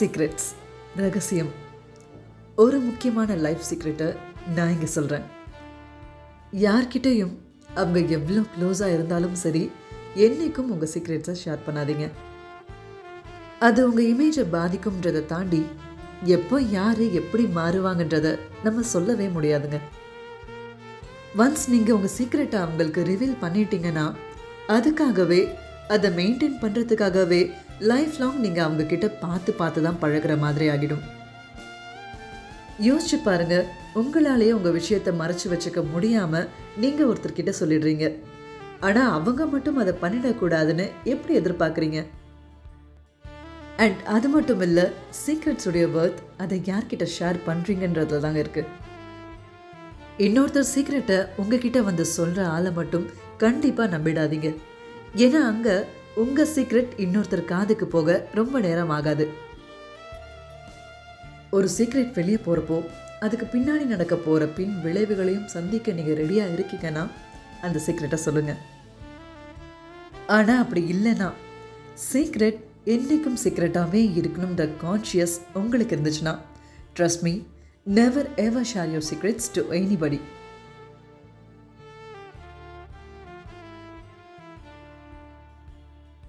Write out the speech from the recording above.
Secrets ரகசியம். ஒரு முக்கியமான லைஃப் சீக்ரெட்டை நான் இங்கே சொல்கிறேன் யார்கிட்டயும் அவங்க எவ்வளோ க்ளோஸாக இருந்தாலும் சரி என்னைக்கும் உங்கள் சீக்ரெட்ஸை ஷேர் பண்ணாதீங்க. அது உங்கள் இமேஜை பாதிக்கும்ன்றதை தாண்டி எப்போ யார் எப்படி மாறுவாங்கன்றதை நம்ம சொல்லவே முடியாதுங்க. ஒன்ஸ் நீங்கள் உங்கள் சீக்ரெட்டை அவங்களுக்கு ரிவீல் பண்ணிட்டீங்கன்னா அதுக்காகவே அதை மெயின்டைன் பண்ணுறதுக்காகவே லைஃப் லாங் நீங்கள் அவங்கக்கிட்ட பார்த்து பார்த்து தான் பழகுற மாதிரி ஆகிடும். யோசிச்சு பாருங்க உங்களாலேயே உங்கள் விஷயத்தை மறைச்சு வச்சுக்க முடியாமல் நீங்கள் ஒருத்தர்கிட்ட சொல்லிடுறீங்க. ஆனால் அவங்க மட்டும் அதை பண்ணிடக்கூடாதுன்னு எப்படி எதிர்பார்க்குறீங்க? அண்ட் அது மட்டும் இல்லை சீக்ரெட்ஸுடைய ஒர்த் அதை யார்கிட்ட ஷேர் பண்ணுறீங்கன்றதுல தாங்க இருக்குது இன்னொருத்தர் சீக்ரெட்டை உங்ககிட்ட வந்து சொல்கிற ஆளை மட்டும் கண்டிப்பாக நம்பிடாதீங்க. ஏன்னா அங்கே உங்கள் சீக்ரெட் இன்னொருத்தர் காதுக்கு போக ரொம்ப நேரம் ஆகாது. ஒரு சீக்ரெட் வெளியே போகிறப்போ அதுக்கு பின்னாடி நடக்க போகிற பின் விளைவுகளையும் சந்திக்க நீங்கள் ரெடியாக இருக்கீங்கன்னா அந்த சீக்ரெட்டை சொல்லுங்கள் ஆனால் அப்படி இல்லைன்னா சீக்ரெட் என்றைக்கும் சீக்ரெட்டாகவே இருக்கணும்ன்ற கான்ஷியஸ் உங்களுக்கு இருந்துச்சுன்னா trust me never ever share your secrets to anybody